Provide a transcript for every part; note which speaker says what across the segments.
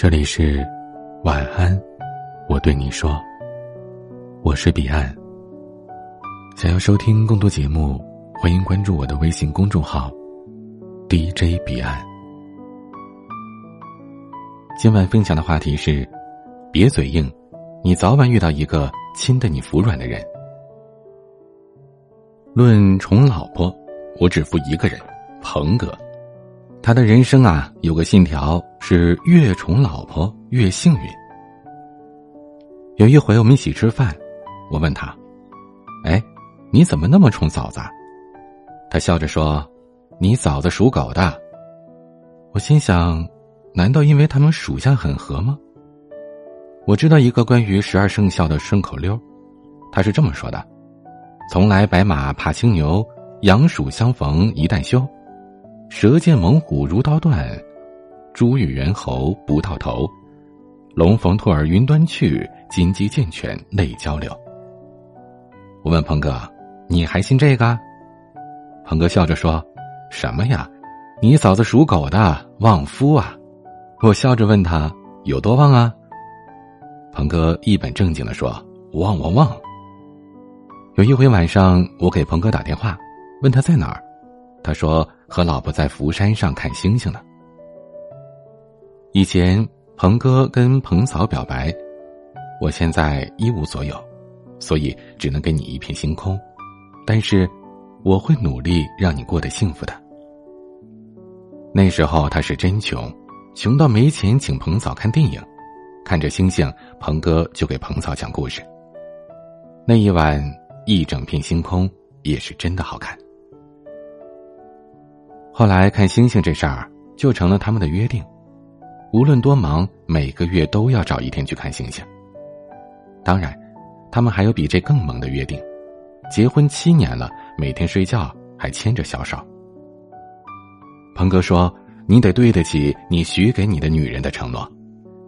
Speaker 1: 这里是晚安，我对你说，我是彼岸。想要收听更多节目，欢迎关注我的微信公众号 DJ 彼岸。今晚分享的话题是：别嘴硬，你早晚遇到一个亲得你服软的人。论宠老婆，我只服一个人，鹏哥。他的人生啊，有个信条是越宠老婆越幸运。有一回我们一起吃饭，我问他：“哎，你怎么那么宠嫂子？”他笑着说：“你嫂子属狗的。”我心想：难道因为他们属相很合吗？我知道一个关于十二生肖的顺口溜，他是这么说的：“从来白马怕青牛，羊鼠相逢一旦休。”蛇见猛虎如刀断，猪与猿猴不到头，龙逢兔儿云端去，金鸡见犬泪交流。我问鹏哥：“你还信这个？”鹏哥笑着说：“什么呀？你嫂子属狗的，旺夫啊！”我笑着问他：“有多旺啊？”鹏哥一本正经的说：“旺旺旺。”有一回晚上，我给鹏哥打电话，问他在哪儿，他说。和老婆在福山上看星星呢。以前鹏哥跟鹏嫂表白，我现在一无所有，所以只能给你一片星空，但是我会努力让你过得幸福的。那时候他是真穷，穷到没钱请鹏嫂看电影，看着星星，鹏哥就给鹏嫂讲故事。那一晚一整片星空，也是真的好看。后来看星星这事儿就成了他们的约定，无论多忙，每个月都要找一天去看星星。当然，他们还有比这更猛的约定：结婚七年了，每天睡觉还牵着小手。鹏哥说：“你得对得起你许给你的女人的承诺，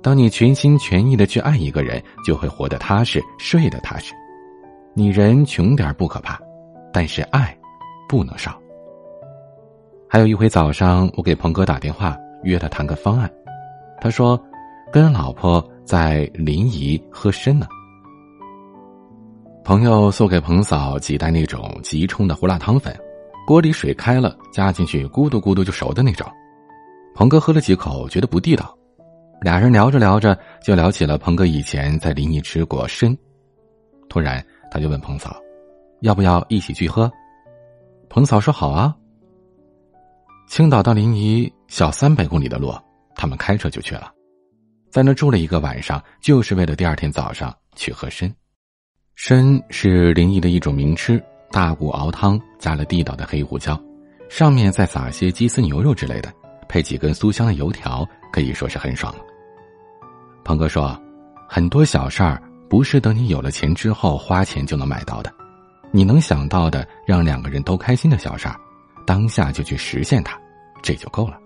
Speaker 1: 当你全心全意的去爱一个人，就会活得踏实，睡得踏实。你人穷点不可怕，但是爱不能少。”还有一回早上，我给鹏哥打电话约他谈个方案，他说，跟老婆在临沂喝参呢。朋友送给鹏嫂几袋那种即冲的胡辣汤粉，锅里水开了，加进去咕嘟咕嘟就熟的那种。鹏哥喝了几口，觉得不地道。俩人聊着聊着，就聊起了鹏哥以前在临沂吃过参。突然，他就问鹏嫂，要不要一起去喝？鹏嫂说好啊。青岛到临沂小三百公里的路，他们开车就去了，在那住了一个晚上，就是为了第二天早上去喝参。参是临沂的一种名吃，大骨熬汤，加了地道的黑胡椒，上面再撒些鸡丝牛肉之类的，配几根酥香的油条，可以说是很爽了。鹏哥说，很多小事儿不是等你有了钱之后花钱就能买到的，你能想到的让两个人都开心的小事儿，当下就去实现它。这就够了。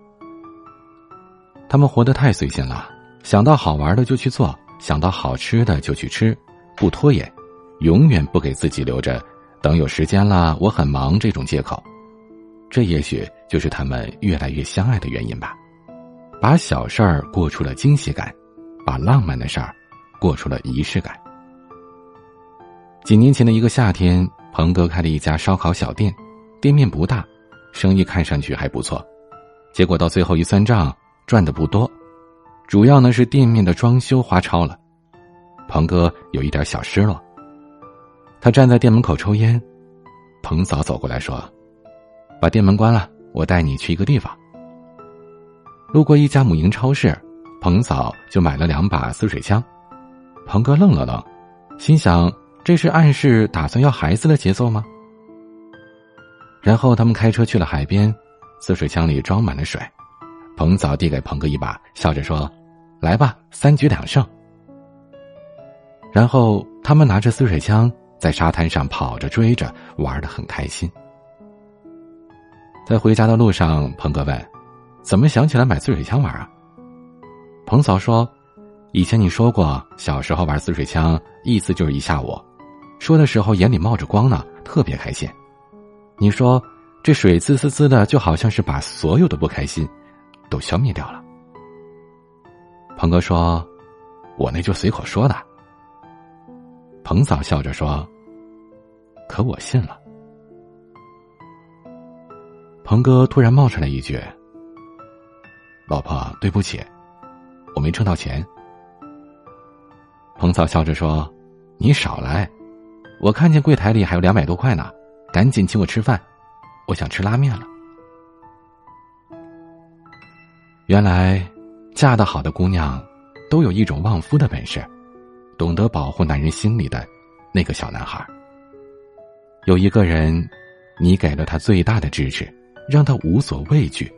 Speaker 1: 他们活得太随性了，想到好玩的就去做，想到好吃的就去吃，不拖延，永远不给自己留着等有时间了我很忙这种借口。这也许就是他们越来越相爱的原因吧。把小事儿过出了惊喜感，把浪漫的事儿过出了仪式感。几年前的一个夏天，鹏哥开了一家烧烤小店，店面不大，生意看上去还不错。结果到最后一算账，赚的不多，主要呢是店面的装修花超了。鹏哥有一点小失落。他站在店门口抽烟，鹏嫂走过来说：“把店门关了，我带你去一个地方。”路过一家母婴超市，鹏嫂就买了两把滋水枪。鹏哥愣了愣，心想：这是暗示打算要孩子的节奏吗？然后他们开车去了海边。滋水枪里装满了水，彭嫂递给鹏哥一把，笑着说：“来吧，三局两胜。”然后他们拿着滋水枪在沙滩上跑着追着，玩的很开心。在回家的路上，鹏哥问：“怎么想起来买滋水枪玩啊？”彭嫂说：“以前你说过，小时候玩滋水枪，意思就是一下午。说的时候眼里冒着光呢，特别开心。你说。”这水滋滋滋的，就好像是把所有的不开心都消灭掉了。鹏哥说：“我那就随口说的。”彭嫂笑着说：“可我信了。”鹏哥突然冒出来一句：“老婆，对不起，我没挣到钱。”彭嫂笑着说：“你少来，我看见柜台里还有两百多块呢，赶紧请我吃饭，我想吃拉面了。”原来，嫁得好的姑娘，都有一种旺夫的本事，懂得保护男人心里的那个小男孩。有一个人，你给了他最大的支持。让他无所畏惧，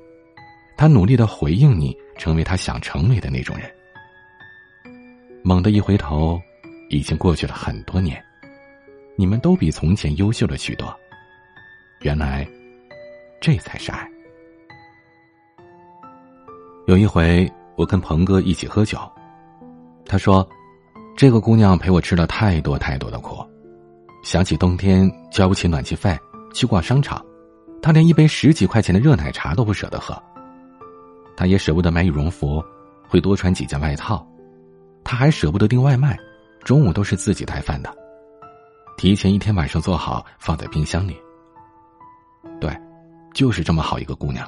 Speaker 1: 他努力的回应你，成为他想成为的那种人。猛地一回头，已经过去了很多年，你们都比从前优秀了许多。原来，这才是爱。有一回，我跟鹏哥一起喝酒，他说：“这个姑娘陪我吃了太多太多的苦，想起冬天交不起暖气费，去逛商场。”他连一杯十几块钱的热奶茶都不舍得喝，他也舍不得买羽绒服，会多穿几件外套，他还舍不得订外卖，中午都是自己带饭的，提前一天晚上做好放在冰箱里。对，就是这么好一个姑娘，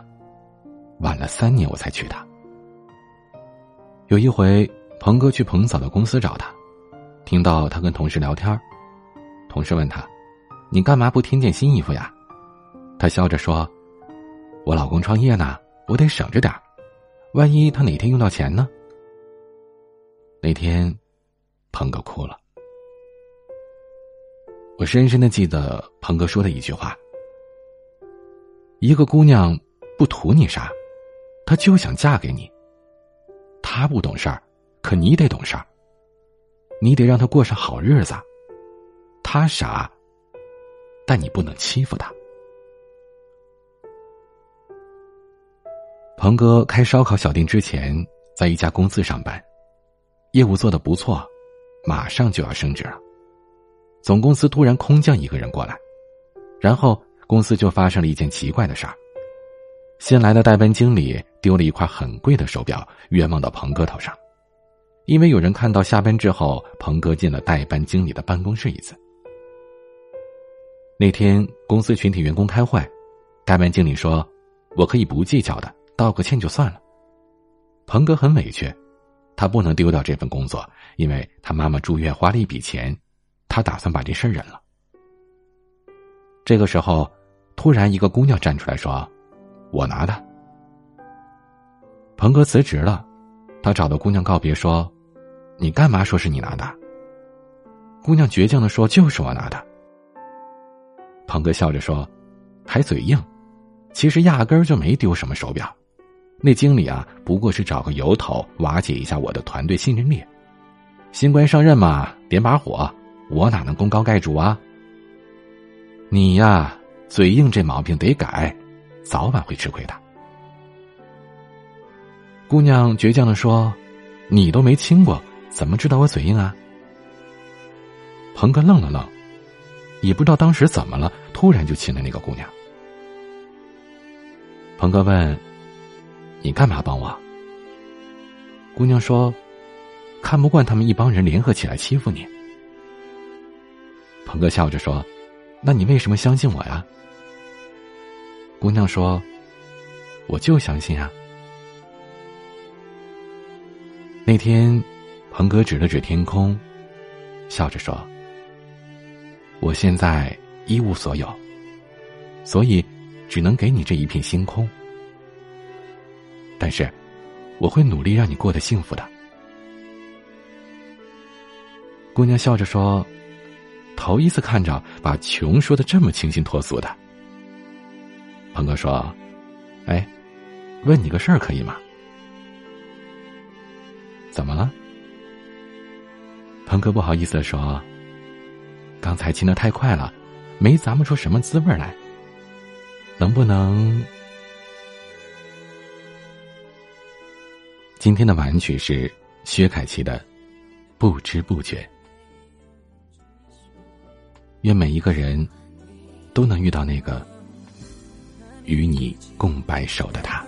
Speaker 1: 晚了三年我才娶她。有一回，鹏哥去鹏嫂的公司找她，听到她跟同事聊天，同事问他：“你干嘛不添件新衣服呀？”他笑着说：“我老公创业呢，我得省着点万一他哪天用到钱呢？”那天，鹏哥哭了。我深深的记得鹏哥说的一句话：“一个姑娘不图你啥，她就想嫁给你。她不懂事儿，可你得懂事儿。你得让她过上好日子。她傻，但你不能欺负她。”鹏哥开烧烤小店之前，在一家公司上班，业务做的不错，马上就要升职了。总公司突然空降一个人过来，然后公司就发生了一件奇怪的事儿：新来的代班经理丢了一块很贵的手表，冤枉到鹏哥头上。因为有人看到下班之后，鹏哥进了代班经理的办公室一次。那天公司全体员工开会，代班经理说：“我可以不计较的。”道个歉就算了。鹏哥很委屈，他不能丢掉这份工作，因为他妈妈住院花了一笔钱，他打算把这事忍了。这个时候，突然一个姑娘站出来说：“我拿的。”鹏哥辞职了，他找到姑娘告别说：“你干嘛说是你拿的？”姑娘倔强的说：“就是我拿的。”鹏哥笑着说：“还嘴硬，其实压根儿就没丢什么手表。”那经理啊，不过是找个由头瓦解一下我的团队信任力。新官上任嘛，点把火，我哪能功高盖主啊？你呀，嘴硬这毛病得改，早晚会吃亏的。姑娘倔强的说：“你都没亲过，怎么知道我嘴硬啊？”鹏哥愣了愣，也不知道当时怎么了，突然就亲了那个姑娘。鹏哥问。你干嘛帮我？姑娘说：“看不惯他们一帮人联合起来欺负你。”鹏哥笑着说：“那你为什么相信我呀？”姑娘说：“我就相信啊。”那天，鹏哥指了指天空，笑着说：“我现在一无所有，所以只能给你这一片星空。”但是，我会努力让你过得幸福的。姑娘笑着说：“头一次看着把穷说的这么清新脱俗的。”鹏哥说：“哎，问你个事儿可以吗？”怎么了？鹏哥不好意思的说：“刚才亲的太快了，没咂摸出什么滋味来。能不能？”今天的晚曲是薛凯琪的《不知不觉》。愿每一个人都能遇到那个与你共白首的他。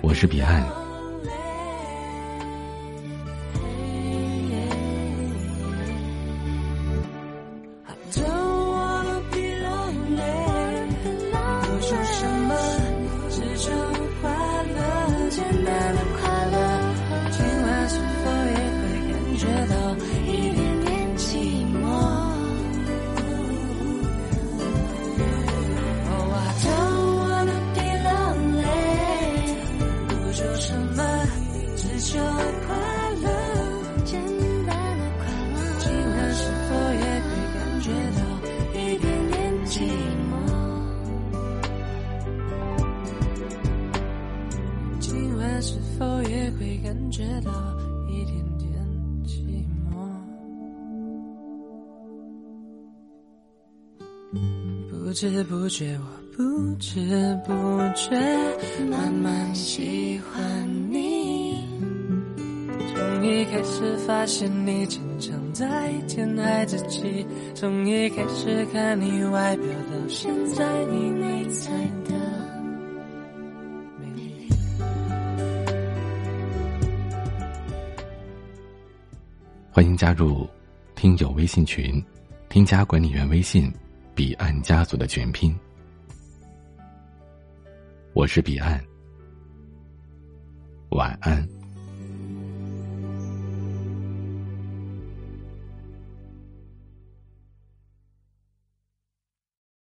Speaker 1: 我是彼岸。
Speaker 2: 是不知不觉，我不知不觉慢慢喜欢你。从一开始发现你经常在天爱自己，从一开始看你外表到现在你内在的。
Speaker 1: 欢迎加入听友微信群，添加管理员微信“彼岸家族”的全拼。我是彼岸，晚安。